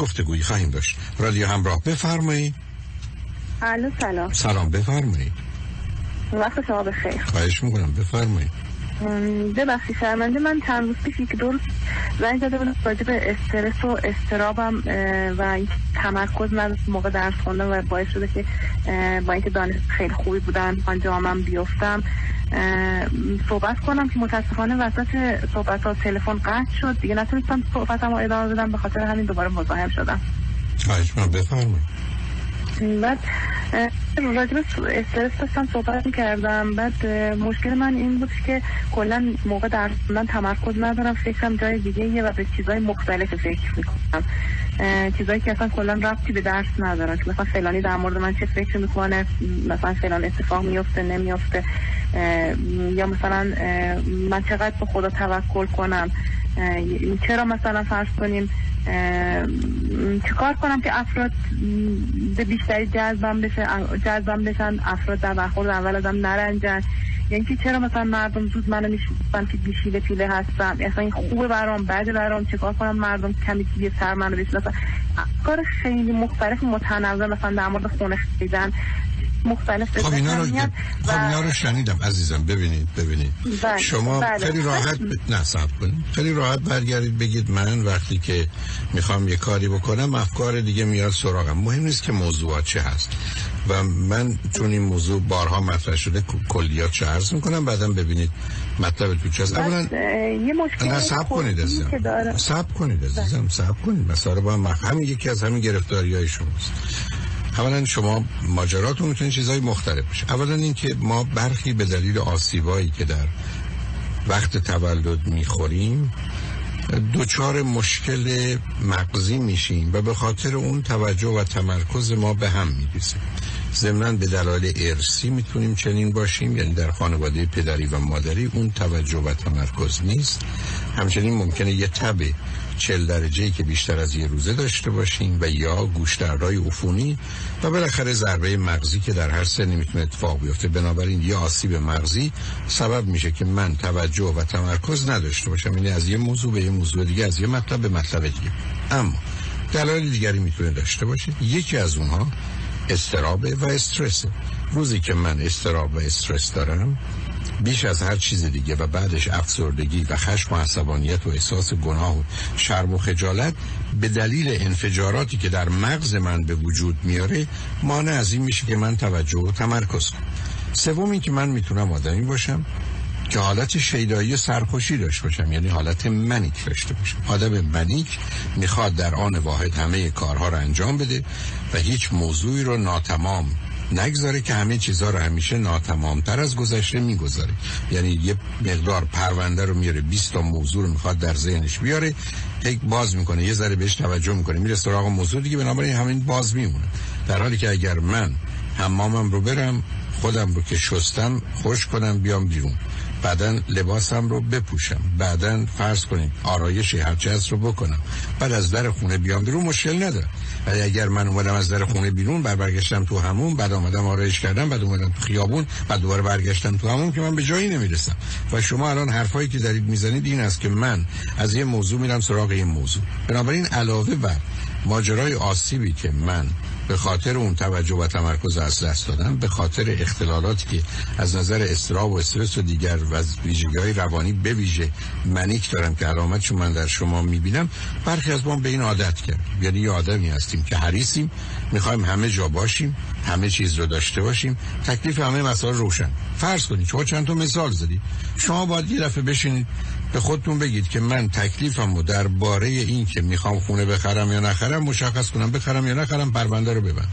گفتگویی خواهیم داشت. رادیو همراه بفرمایید. الو سلام. سلام بفرمایید. وقت شما بخیر. خواهش می‌کنم بفرمایید. ببخشید شرمنده من چند روز پیش یک دو روز زنگ زده بودم راجع به استرس و استرابم و تمرکز من موقع درس خوندم و باعث شده که با اینکه دانش خیلی خوبی بودن من جامم بیفتم صحبت کنم که متاسفانه وسط صحبت ها تلفن قطع شد. دیگه نتونستم صحبتم رو ادامه بدم به خاطر همین دوباره مزاحم شدم. خواهش من بفرمایید. بعد راجب استرس داشتم صحبت کردم بعد مشکل من این بود که کلا موقع درس خوندن تمرکز ندارم. فکرم جای دیگه و به چیزای مختلف فکر می‌کنم. چیزایی که اصلا کلا ربطی به درس ندارن مثلا فلانی در مورد من چه فکر می‌کنه مثلا فلان اتفاق میفته نمیفته یا مثلا من چقدر به خدا توکل کنم. چرا مثلا فرض کنیم چیکار کنم که افراد به بیشتری جذبم بشه جذبم بشن افراد در برخورد اول ازم نرنجن. یعنی که چرا مثلا مردم زود منو می‌شناسن که بیشیله پیله هستم اصلا این خوبه برام بعد برام چیکار کنم مردم کمی دیگه سر منو بشناسن؟ کار خیلی مختلف متنوع مثلا در مورد خونه خریدن. مختلف خب اینا رو خب اینا رو شنیدم عزیزم ببینید ببینید. بله. شما بله. خیلی راحت ب... نه کنید. خیلی راحت برگردید بگید من وقتی که می‌خوام یه کاری بکنم افکار دیگه میاد سراغم. مهم نیست که موضوعات چه هست. و من چون این موضوع بارها مطرح شده کلیات چه عرض می‌کنم بعدم ببینید مطلب تو چه هست. اولا نه سب کنید عزیزم. سب کنید عزیزم سب کنید. مثلا با هم یکی از همین گرفتاری های شماست. اولا شما ماجراتون می‌تونه چیزای مختلف باشه. اولا اینکه ما برخی به دلیل آسیبایی که در وقت تولد می‌خوریم دوچار مشکل مغزی میشیم و به خاطر اون توجه و تمرکز ما به هم میریزه ضمن به دلایل ارسی می‌تونیم چنین باشیم یعنی در خانواده پدری و مادری اون توجه و تمرکز نیست. همچنین ممکنه یه تبه 40 درجه که بیشتر از یه روزه داشته باشیم و یا گوشدرهای عفونی و بالاخره ضربه مغزی که در هر سنی می‌تونه اتفاق بیفته. بنابراین یه آسیب مغزی سبب میشه که من توجه و تمرکز نداشته باشم. یعنی از یه موضوع به یه موضوع دیگه از یه مطلب به مطلب دیگه. اما دلایل دیگری می‌تونه داشته باشه یکی از اونها استرابه و استرسه. روزی که من استراب و استرس دارم بیش از هر چیز دیگه و بعدش افسردگی و خشم و عصبانیت و احساس گناه و شرم و خجالت به دلیل انفجاراتی که در مغز من به وجود میاره مانع از این میشه که من توجه و تمرکز کنم. سوم این که من می‌تونم آدمی باشم که حالت شیدایی سرخوشی داشته باشم یعنی حالت منیک داشته باشم. آدم منیک می‌خواد در آن واحد همه کارها رو انجام بده و هیچ موضوعی رو ناتمام نگذاره که همه چیزها رو همیشه ناتمامتر از گذشته می‌گذاره. یعنی یه مقدار پرونده رو میاره 20 تا موضوع رو می‌خواد در ذهنش بیاره یک باز می‌کنه یه ذره بهش توجه می‌کنه. میره سراغ موضوع دیگه بنابراین همین باز میمونه. در حالی که اگر من حمامم رو برم خودم رو که شستم خوش کنم بیام بیرون. بعدا لباسم رو بپوشم. بعدا فرض کنیم آرایش هرچه هست رو بکنم. بعد از در خونه بیام بیرون مشکل نداره. ولی اگر من اومدم از در خونه بیرون بعد برگشتم تو همون بعد اومدم آرایش کردم بعد اومدم تو خیابون بعد دوباره برگشتم تو همون که من به جایی نمی‌رسم. و شما الان حرفایی که دارید می‌زنید این است که من از یه موضوع میرم سراغ یه موضوع. بنابراین علاوه بر ماجرای آسیبی که من به خاطر اون توجه و تمرکز از دست دادم به خاطر اختلالاتی که از نظر استراب و استرس و دیگر و ویژگی های روانی به ویژه منیک دارم که علامتشو من در شما می‌بینم برخی از ما به این عادت کرد. یعنی یه آدمی هستیم که حریصیم می‌خوایم همه جا باشیم همه چیز رو داشته باشیم تکلیف همه مسائل روشن. فرض کنید شما چند تا مثال زدید. شما باید یه دفعه بشینید به خودتون بگید که من تکلیفم رو درباره این که می‌خوام خونه بخرم یا نخرم مشخص کنم بخرم یا نخرم پرونده رو ببند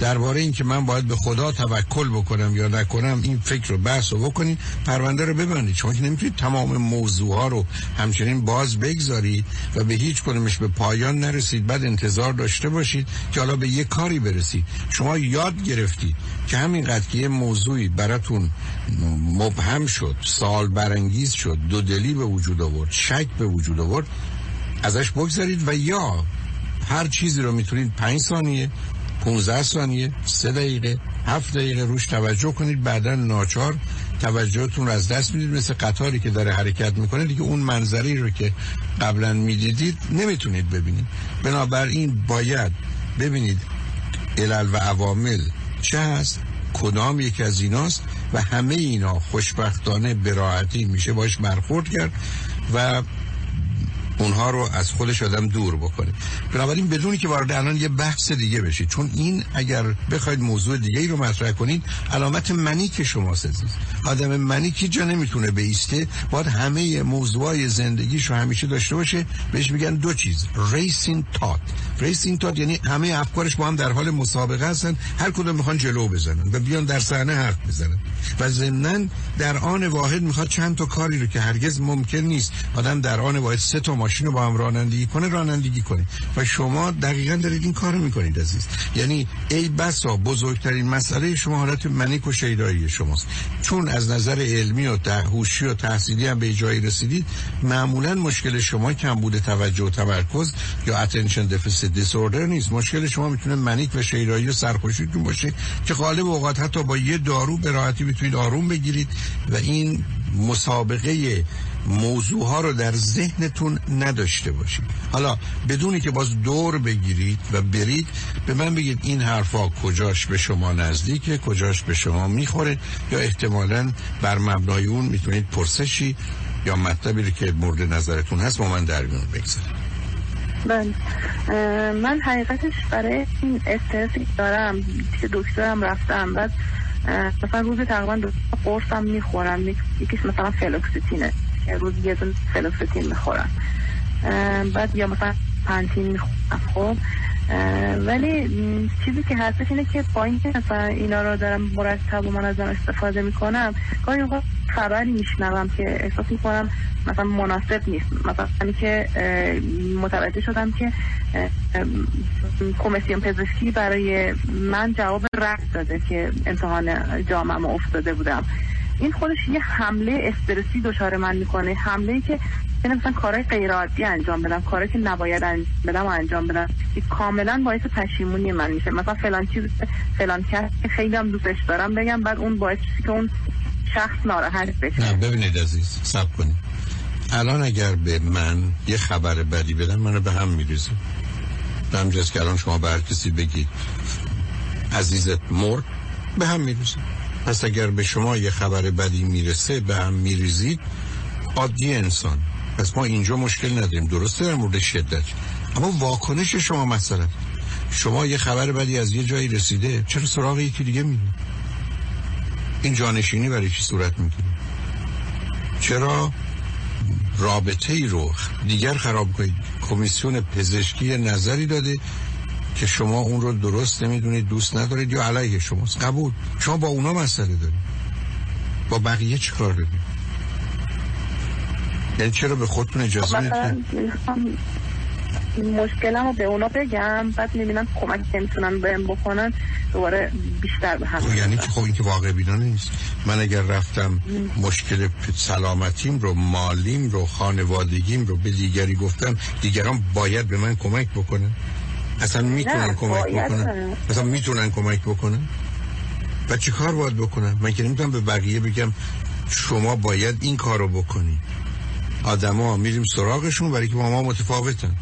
درباره این که من باید به خدا توکل بکنم یا نکنم این فکر رو بحث رو بکنید پرونده رو ببندید. شما که نمی‌تونید تمام موضوع رو همچنین باز بگذارید و به هیچ کنمش به پایان نرسید بعد انتظار داشته باشید که حالا به یه کاری برسید. شما یاد گرفتید که همینقدر که یه موضوعی براتون مبهم شد سال برانگیز شد دو دلی به وجود آورد شک به وجود آورد ازش بگذارید و یا هر چیزی رو می‌تونید پنج ثانیه 15 ثانیه سه دقیقه هفت دقیقه روش توجه کنید بعدا ناچار توجهتون رو از دست می‌دید مثل قطاری که داره حرکت می‌کنه دیگه اون منظری رو که قبلا می‌دیدید نمی‌تونید ببینید. بنابراین باید ببینید علل و عوامل چه هست کدام یکی از ایناست و همه اینا خوشبختانه براحتی میشه باش برخورد کرد و اونها رو از خودش آدم دور بکنه. بنابراین بدونی که وارد الان یه بحث دیگه بشید چون این اگر بخواید موضوع دیگه ای رو مطرح کنید علامت منیک شما عزیز. آدم منیکی جا نمی‌تونه بیسته؟ باید همه موضوعای زندگیش رو همیشه داشته باشه. بهش میگن دو چیز. ریسین تات ریسین تات یعنی همه افکارش با هم در حال مسابقه هستن. هر کدوم می‌خوان جلو بزنن و بیان در صحنه حرف بزنن. و ضمنا در آن واحد می‌خواد چند تا کاری رو که هرگز ممکن نیست. آدم در آن واحد سه تا ماشین رو با هم رانندگی کنه رانندگی کنه. و شما دقیقا دارید این کار می‌کنید عزیز. یعنی ای بسا بزرگترین مسئله شما حالت منیک و شیدایی شماست. چون از نظر علمی و هوشی و تحصیلی هم به جایی رسیدید معمولا مشکل شما کم بوده توجه و تمرکز یا attention deficit disorder نیست. مشکل شما می‌تونه منیک و شیدایی و سرخوشیتون باشه که غالب اوقات حتی با یه دارو به راحتی می‌تونید آروم بگیرید و این مسابقه موضوع ها رو در ذهنتون نداشته باشید. حالا بدونی که باز دور بگیرید و برید به من بگید این حرفا کجاش به شما نزدیکه کجاش به شما می‌خوره یا احتمالا بر مبنای اون می‌تونید پرسشی یا مطلبی که مورد نظرتون هست با من در میون بگذارید. بله. من حقیقتش برای این استرسی دارم که دکترم رفتم بعد مثلا روز تقریبا دو قرصم می‌خورم یکیش مثلا فلوکسیتینه. روز یه دون فلوکسیتین می‌خورم. بعد یا مثلا پنتین می‌خورم خب. ولی چیزی که هستش اینه که با اینکه مثلا اینا رو دارم مرتب و منظم استفاده می‌کنم گاهی اوقات خبری میشنوم که احساس می‌کنم مثلا مناسب نیست. مثلا که متوجه شدم که کمیسیون پزشکی برای من جواب رد داده که امتحان جامعه افتاده بودم. این خودش یه حمله استرسی دچار من می‌کنه. حمله ای که یعنی مثلا کارهای غیر عادی انجام بدم کاری که نباید انجام بدم و انجام بدم. که کاملا باعث پشیمونی من میشه. مثلا فلان چیز فلان کس که خیلی هم دوستش دارم بگم بعد اون باعث که اون شخص ناراحت بشه. نه ببینید عزیز سب کنید. الان اگر به من یه خبر بدی بدم منو به هم میریزه. به همجاز که الان شما به کسی بگید. عزیزت مرد به هم میریزه. پس اگر به شما یه خبر بدی می‌رسه به هم میریزید عادی انسان. پس ما اینجا مشکل نداریم. درسته در مورد شدت. اما واکنش شما مثلا شما یه خبر بدی از یه جایی رسیده چرا سراغ یکی دیگه می‌دید این جانشینی برای چی صورت می‌گیره؟ چرا رابطه ای رو دیگر خراب کنید؟ کمیسیون پزشکی نظری داده که شما اون رو درست نمی‌دونید دوست ندارید یا علیه شماست. قبول. شما با اونا مسئله دارید. با بقیه چی کار دارید؟ یعنی چرا به خودتون اجازه ندید مشکلم رو به اونا بگم بعد می‌بینم کمک نمی‌تونن بهم بکنن دوباره بیشتر به هم خب یعنی که خب این که واقع بینانه نیست. من اگر رفتم مشکل سلامتیم رو مالیم رو خانوادگیم رو به دیگری گفتم دیگران باید به من کمک بکنن. اصلا می‌تونن کمک بکنن. اصلا می‌تونن کمک بکنن؟ و چی کار باید بکنن؟ من که نمی‌تونم به بقیه بگم شما باید این کار رو بکنی. آدما میریم سراغشون برای که با ما متفاوتن.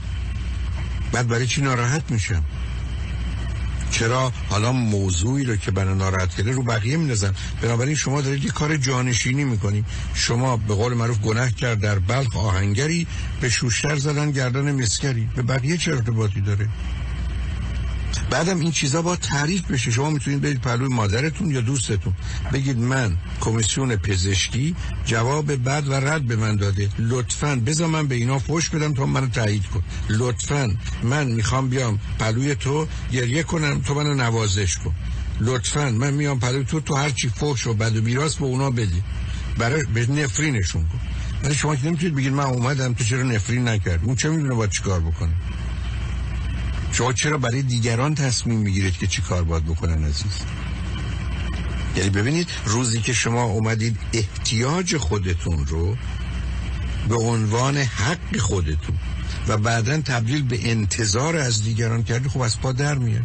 بعد برای چی ناراحت میشم؟ چرا حالا موضوعی رو که برای ناراحت کرده رو بقیه میندازن؟ بنابراین شما دارید یه کار جانشینی می‌کنیم شما به قول معروف گناه کرد در بلخ آهنگری به شوشتر زدن گردن مسکری. به بقیه چه ارتباطی داره؟ بعدم این چیزا با تعریف بشه. شما می‌تونید برید پلوی مادرتون یا دوستتون. بگید من کمیسیون پزشکی جواب بد و رد به من داده. لطفا بذار من به اینا فوش بدم تا منو تایید کن. لطفا من می‌خوام بیام پلوی تو گریه کنم تو منو نوازش کن. لطفا من میام پلوی تو تو هر چی فوش و بد و میراث به اونا بدی. برای به نفرینشون کن. ولی شما که نمی‌تونید بگید من اومدم تو چرا نفرین نکرد اون چه می‌دونه با چیکار بکنه؟ شما چرا برای دیگران تصمیم می‌گیرید که چی کار باید بکنن عزیز؟ یعنی ببینید روزی که شما اومدید احتیاج خودتون رو به عنوان حق خودتون و بعدا تبدیل به انتظار از دیگران کردید خب از پا در میاد.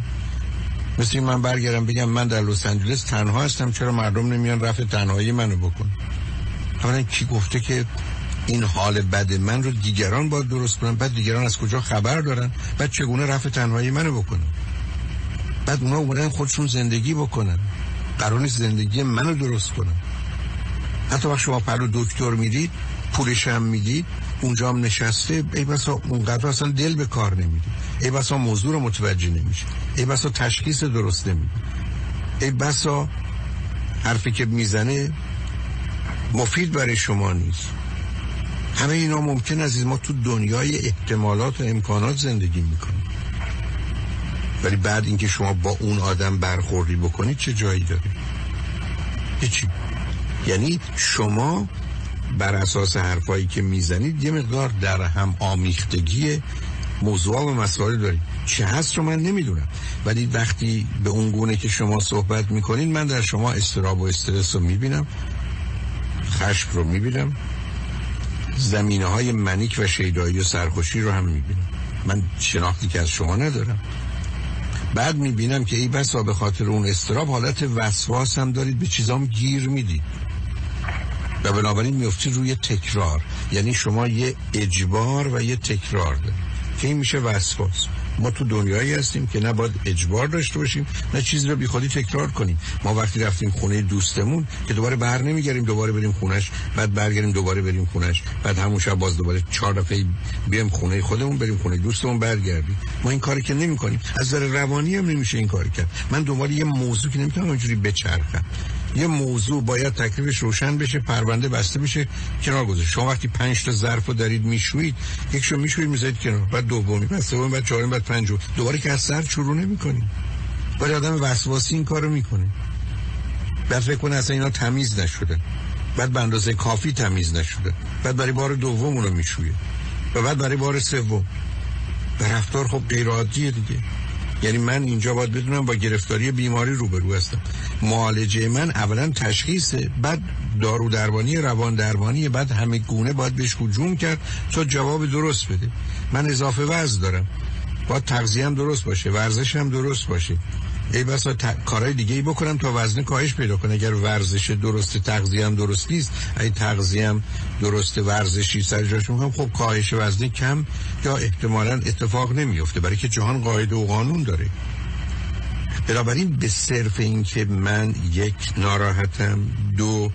مثل من برگردم بگم من در لس آنجلس تنها هستم چرا مردم نمیان رفع تنهایی منو بکن اولا کی گفته که این حال بد من رو دیگران باید درست کنن بعد دیگران از کجا خبر دارن؟ بعد چگونه رفع تنهایی منو بکنن؟ بعد اونا اومدن خودشون زندگی بکنن. قرار نیست زندگی منو درست کنن. حتی وقت شما پرو دکتر می‌دید پولش هم می‌دید اونجا هم نشسته ای بسا اونقدر اصلا دل به کار نمیده. ای بسا موضوع رو متوجه نمیشه. ای بسا تشخیص درست نمیده. ای بسا حرفی که می‌زنه مفید برای شما نیست. همه اینا ممکن است ما تو دنیای احتمالات و امکانات زندگی می‌کنیم. ولی بعد اینکه شما با اون آدم برخوردی بکنید چه جایی داره هیچی. یعنی شما بر اساس حرفایی که می‌زنید یه مقدار در هم آمیختگی موضوع و مسائل دارید. چه هست رو من نمی‌دونم. ولی وقتی به اون گونه که شما صحبت می‌کنید من در شما استراب و استرس رو می‌بینم خشم رو می‌بینم. زمینه های منیک و شیدایی و سرخوشی رو هم می‌بینم. من شناختی که از شما ندارم. بعد می‌بینم که ای بسا به خاطر اون استراب حالت وسواس هم دارید به چیزام گیر می‌دید. و بنابراین میفتید روی تکرار. یعنی شما یه اجبار و یه تکرار دارید. که این میشه وسواس. ما تو دنیایی هستیم که نه اجبار داشته باشیم نه چیزی رو بیخودی تکرار کنیم. ما وقتی رفتیم خونه دوستمون که دوباره بر نمیگردیم دوباره بریم خونش بعد برگردیم دوباره بریم خونش بعد همون شب باز دوباره چهار دفعه بیام خونه خودمون بریم خونه دوستمون برگردیم. ما این کاری که نمی کنیم از نظر روانی هم نمیشه این کاری کرد. من دنبال یه موضوع که نمی‌تونم اونجوری بچرخم. یه موضوع باید تکلیفش روشن بشه پرونده بسته بشه کنار گذاشت. شما وقتی پنج تا ظرف رو دارید میشویید یکشو میشویید می‌ذارید کنار. بعد دومی بعد سومی بعد چهارمی بعد پنجم دوباره که از سر شروع نمی‌کنید. ولی آدم وسواسی این کارو می‌کنه. بعد فکر کنه اصلا اینا تمیز نشده. بعد به اندازه کافی تمیز نشده. بعد برای بار دوم اونو میشویه. و بعد برای بار سوم. به رفتار خب غیر عادیه دیگه. یعنی من اینجا باید بدونم با گرفتاری بیماری روبرو هستم. معالجه من اولا تشخیصه بعد دارو درمانی روان درمانی بعد همه گونه باید بهش هجوم کرد تا جواب درست بده. من اضافه وزن دارم. باید تغذیه درست باشه ورزش هم درست باشه. ای بسا. کارهای دیگه ای بکنم تا وزن کاهش پیدا کنه اگر ورزش درست تغذیه هم درست نیست ای تغذیه هم درست ورزشی سر جاشون هم خب کاهش وزن کم یا احتمالا اتفاق نمیفته برای که جهان قاعده و قانون داره بنابراین به صرف این که من یک ناراحتم دو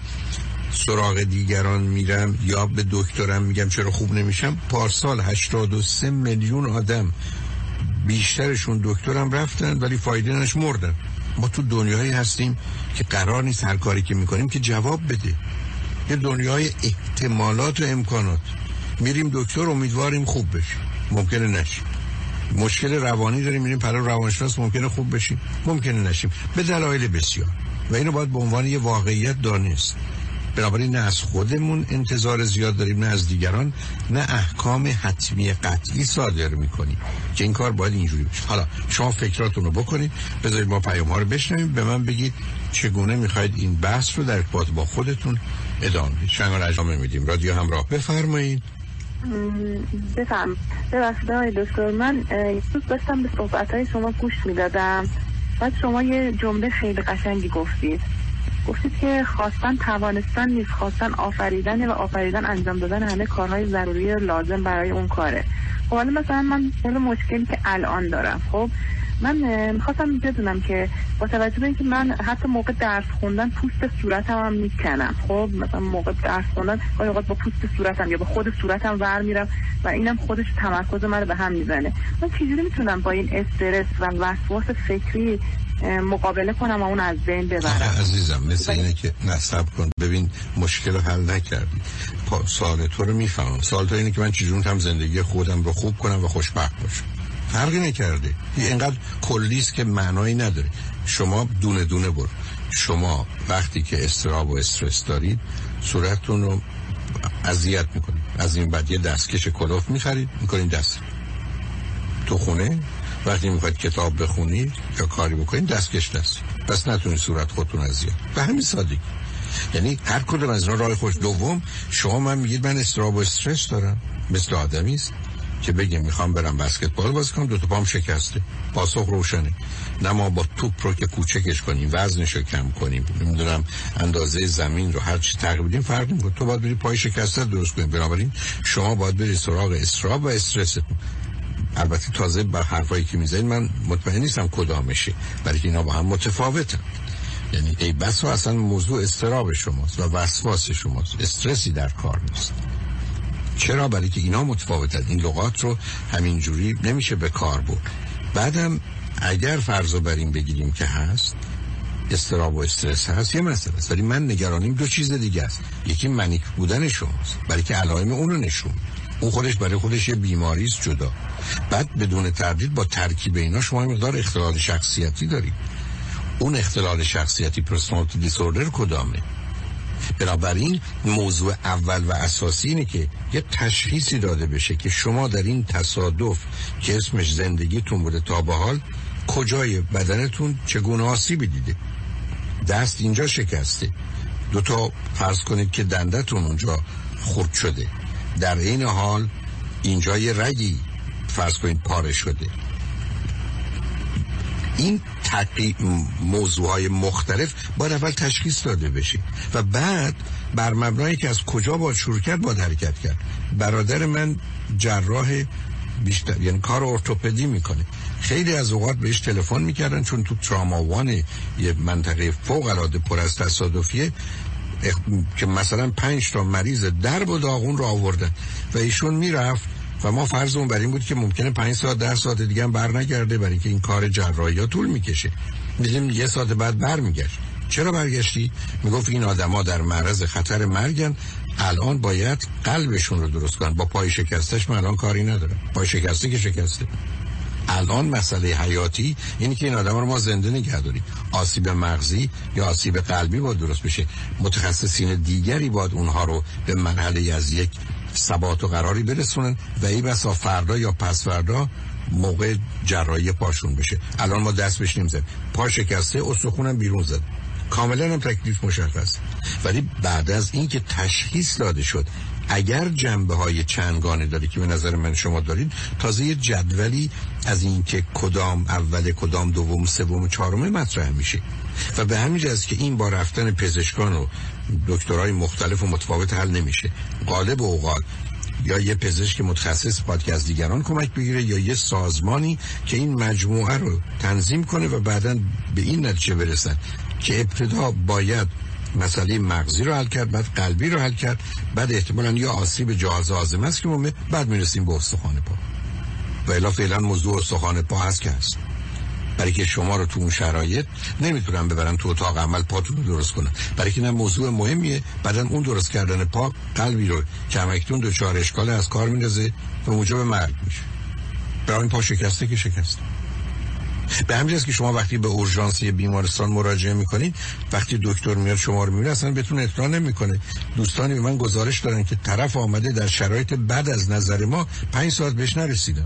سراغ دیگران میرم یا به دکترم میگم چرا خوب نمیشم پارسال 83 میلیون آدم بیشترشون دکترم رفتن ولی فایده نش مردن. ما تو دنیایی هستیم که قرار نیست هر کاری که می‌کنیم که جواب بده. یه دنیای احتمالات و امکانات. میریم دکتر امیدواریم خوب بشیم. ممکنه نشیم. مشکل روانی داریم میریم پرا روانشناس ممکنه خوب بشیم. ممکنه نشیم. به دلایل بسیار. و اینو باید به عنوان یه واقعیت دانست. بنابراین نه از خودمون انتظار زیاد داریم نه از دیگران نه احکام حتمی قطعی صادر می‌کنیم که این کار باید اینجوری بشه حالا شما فکراتون رو بکنید بذارید ما پیام ها رو بشنویم به من بگید چگونه می‌خواید این بحث رو در ارتباط با خودتون ادامه بدید. شما ادامه میدیم. رادیو همراه بفرمایید. بفهم ببخشید آقای دکتر من دوست داشتم به صحبت های شما گوش می‌دادم. بعد شما یه جمله خیلی قشنگی گفتید. گفتید که خواستن توانستن نیست خواستن آفریدن و آفریدن انجام دادن همه کارهای ضروری لازم برای اون کاره. خب حالا مثلا من مشکلی که الان دارم. خب من می‌خواستم بدونم که با توجه به اینکه من حتی موقع درس خوندن پوست صورتم هم می‌کنم. خب مثلا موقع درس خوندن گاهی با پوست صورتم یا با خود صورتم ور میرم و اینم خودش تمرکز من رو به هم می‌زنه. من چجوری می‌تونم با این استرس و وسواس فکری مقابله کنم و اون از بین ببرم. عزیزم مثل اینه که نصب کن. ببین مشکل رو حل نکردی. سوال تو رو می‌فهمم. سوال تو اینه که من چجور هم زندگی خودم رو خوب کنم و خوشبخت باشم؟ فرقی نکرده. اینقدر کلیست که معنایی نداره. شما دونه دونه بر شما وقتی که استراب و استرس دارید صورتتون رو اذیت می‌کنید. از این بعد یه دستکش کلوف می‌خرید می‌کنید دست. تو خونه؟ وقتی می‌خواید کتاب بخونید یا کاری بکنید دستکش دست. پس نتونید صورت خودتون اذیت به همین سادگی. یعنی هر کدوم از اینا راه خوش. دوم شما من میگید من استراب و استرس دارم. مثل آدمی است که بگه می‌خوام برم بسکتبال بازی کنم دو تا پام شکسته. پاسخ روشنه. نه ما با توپ رو که کوچکش کنیم وزنش رو کم کنیم. نمی‌دونم اندازه زمین رو هر چی تغییر بدیم فرق نمی‌کنه. تو باید بری پای شکسته درست کنیم بنابراین شما باید بری سراغ استراب و استرس البته تازه با حرفایی که می‌زنید من مطمئن نیستم کدامشه برای اینا با هم متفاوتن. یعنی ای بس اصلا موضوع استراب شماست و وسواس شماست. استرسی در کار نیست. چرا؟ برای که اینا متفاوتن. این لغات رو همینجوری نمیشه به کار برد. بعدم اگر فرض رو بر بگیریم که هست استراب و استرس هست یه مسئله است. ولی من نگرانیم دو چیز دیگه است. یکی منیک بودن شماست. برای که علائم اون رو نشون اون خودش برای خودش یه بیماری است جدا. بعد بدون تردید با ترکیب اینا شما مقدار اختلال شخصیتی دارید اون اختلال شخصیتی پرسونالیتی دیسوردر کدامه؟ بنابراین موضوع اول و اساسی اینه که یه تشخیصی داده بشه که شما در این تصادف که اسمش زندگیتون بوده تا به حال کجای بدنتون چگونه آسیبی دیده؟ دست اینجا شکسته. دوتا فرض کنید که دندتون اونجا خورد شده. در این حال اینجا یه رگی فرض کنید پاره شده. این تقیی موضوع های مختلف باید اول تشخیص داده بشه و بعد بر مبنایی که از کجا با شروع کرد باید حرکت کرد. برادر من جراح بیشتر یعنی کار ارتوپدی می‌کنه. خیلی از اوقات بهش تلفن می‌کردن چون تو تراماوان یه منطقه فوق العاده پر از تصادفیه. که مثلا پنج تا مریض درب و داغون رو آوردن و ایشون می‌رفت و ما فرضمون بر این بود که ممکنه پنج ساعت ده ساعت دیگه هم بر نگرده برای که این کار جراحی ها طول می‌کشه. میدیم یه ساعت بعد برمیگشت. چرا برگشتی؟ می‌گفت این آدما در معرض خطر مرگن. الان باید قلبشون رو درست کنن. با پای شکستش من الان کاری ندارم. پای شکسته که شکسته. الان مسئله حیاتی اینی که این آدم رو ما زنده نگه داریم. آسیب مغزی یا آسیب قلبی باید درست بشه. متخصصین دیگری باید اونها رو به مرحله از یک ثبات و قراری برسونن و ای بسا فردا یا پس فردا موقع جراحی پاشون بشه. الان ما دست بهش نمیزن پا شکسته استخونم بیرون زد. کاملا هم تکلیف مشخص. ولی بعد از اینکه تشخیص داده شد اگر جنبه های چندگانه داره که به نظر من شما دارید تازه یه جدولی از اینکه کدام اول کدام دوم سوم چهارم مطرح میشه. و به همین جهت که این با رفتن پزشکان و دکترای مختلف و متفاوت حل نمیشه. غالب اوقات یا یه پزشک متخصص باید که از دیگران کمک بگیره یا یه سازمانی که این مجموعه رو تنظیم کنه و بعدا به این نتیجه برسن که ابتدا باید مسئله مغزی رو حل کرد بعد قلبی رو حل کرد بعد احتمالا یا آسیب جهاز آزم است که مومه بعد می‌رسیم به استخوان پا. و الا فعلا موضوع استخوان پا هست که هست. برای که شما رو تو اون شرایط نمی‌تونن ببرن تو اتاق عمل پاتون رو درست کنن. برای که نه موضوع مهمیه بعدا اون درست کردن پا قلبی رو کمکتون دو چهار اشکال از کار میندازه و موجب مرگ میشه. برای این پا شکسته که شکسته. به همین که شما وقتی به اورژانسی بیمارستان مراجعه می‌کنید وقتی دکتر میاد شما رو می‌بینه اصلا بهتون اطلاع نمی‌کنه. دوستانی به من گزارش دارن که طرف آمده در شرایط بد از نظر ما پنج ساعت بهش نرسیدن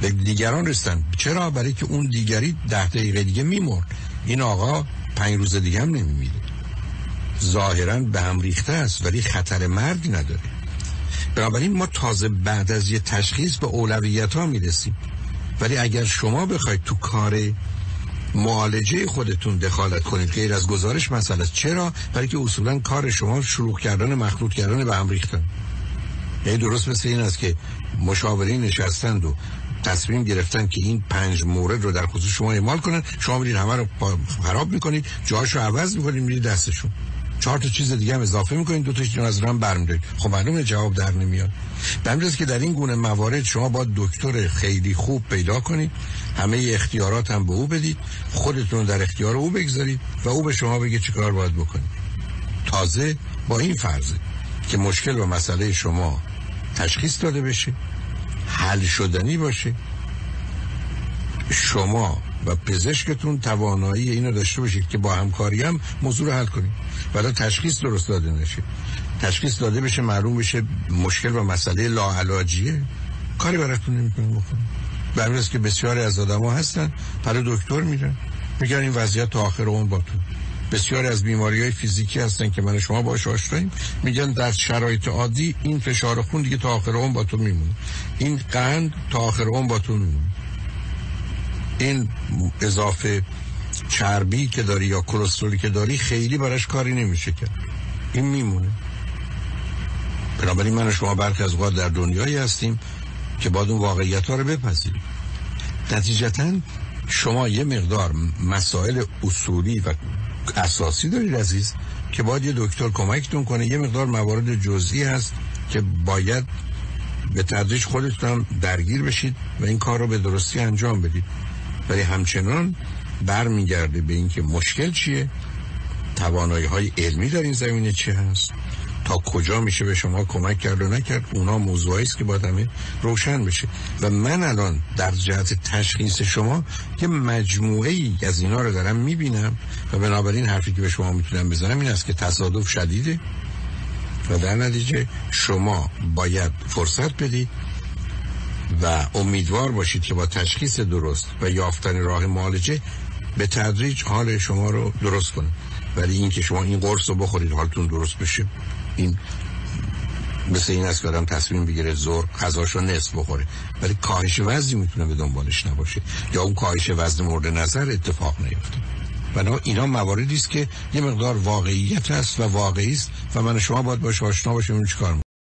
به دیگران رسیدن. چرا؟ برای که اون دیگری ده دقیقه دیگه میمرد. این آقا پنج روز دیگه هم نمیمیره. ظاهرا به هم ریخته است ولی خطر مرگ نداره. بنابراین ما تازه بعد از یه تشخیص به اولویت ها می‌رسیم. ولی اگر شما بخواید تو کار معالجه خودتون دخالت کنید غیر از گزارش مسئله چرا؟ برای که اصولا کار شما شروع کردن مخلوط کردن به هم ریختن. یعنی درست مثل این است که مشاورین نشستند و تصمیم گرفتن که این پنج مورد رو در خصوص شما اعمال کنن شما میرید همه رو خراب می‌کنید جاهاشو عوض می‌کنید میرید دستشون. چهار تا چیز دیگه هم اضافه می‌کنید. دو تاشون از رم برمیدارید. خب معلومه جواب در نمیاد. به که در این گونه موارد شما با دکتر خیلی خوب پیدا کنید. همه اختیارات هم به او بدید. خودتون در اختیار او بگذارید و او به شما بگه چیکار باید بکنید. تازه با این فرضه که مشکل و مسئله شما تشخیص داده بشه حل شدنی باشه شما و پزشکتون توانایی اینو داشته باشید که با همکاری هم موضوع رو حل کنید. ولی تشخیص درست داده نشه. تشخیص داده بشه معلوم بشه مشکل و مسئله لاعلاجیه. کاری براتون نمی‌تونم بکنم به که بسیاری از آدم ها هستن برای دکتر میرن. میگن این وضعیت تا آخر اون باتون بسیار از بیماری های فیزیکی هستن که من شما باش آشناییم. میگن در شرایط عادی این فشار خون دیگه تا آخر اون با تو میمونه. این قند تا آخر اون با تو میمونه. این اضافه چربی که داری یا کلسترولی که داری خیلی براش کاری نمیشه کرد این میمونه. بنابراین من و شما برخی از اوقات در دنیایی هستیم که باید اون واقعیت ها رو بپذیریم. نتیجتا شما یه مقدار مسائل اصولی و اساسی دارید عزیز که باید یه دکتر کمکتون کنه. یه مقدار موارد جزئی هست که باید به تدریج خودتون درگیر بشید و این کار رو به درستی انجام بدید. ولی همچنان برمیگرده به اینکه مشکل چیه؟ توانایی های علمی در این زمینه چی هست؟ تا کجا میشه به شما کمک کرد و نکرد؟ اونا موضوعی است که باید همه روشن بشه. و من الان در جهت تشخیص شما یه مجموعه ای از اینا رو دارم می‌بینم و بنابراین حرفی که به شما می‌تونم بزنم این است که تصادف شدیده. و در نتیجه شما باید فرصت بدید و امیدوار باشید که با تشخیص درست و یافتن راه معالجه به تدریج حال شما رو درست کنه. ولی اینکه شما این قرص رو بخورید حالتون درست بشه این مثل این است که تصمیم بگیره زور غذاش رو نصف بخوره. ولی کاهش وزنی می‌تونه به دنبالش نباشه. یا اون کاهش وزن مورد نظر اتفاق نیفته. بنا اینا مواردی است که یه مقدار واقعیت هست و واقعی است و من شما باید باش آشنا باشیم چیکار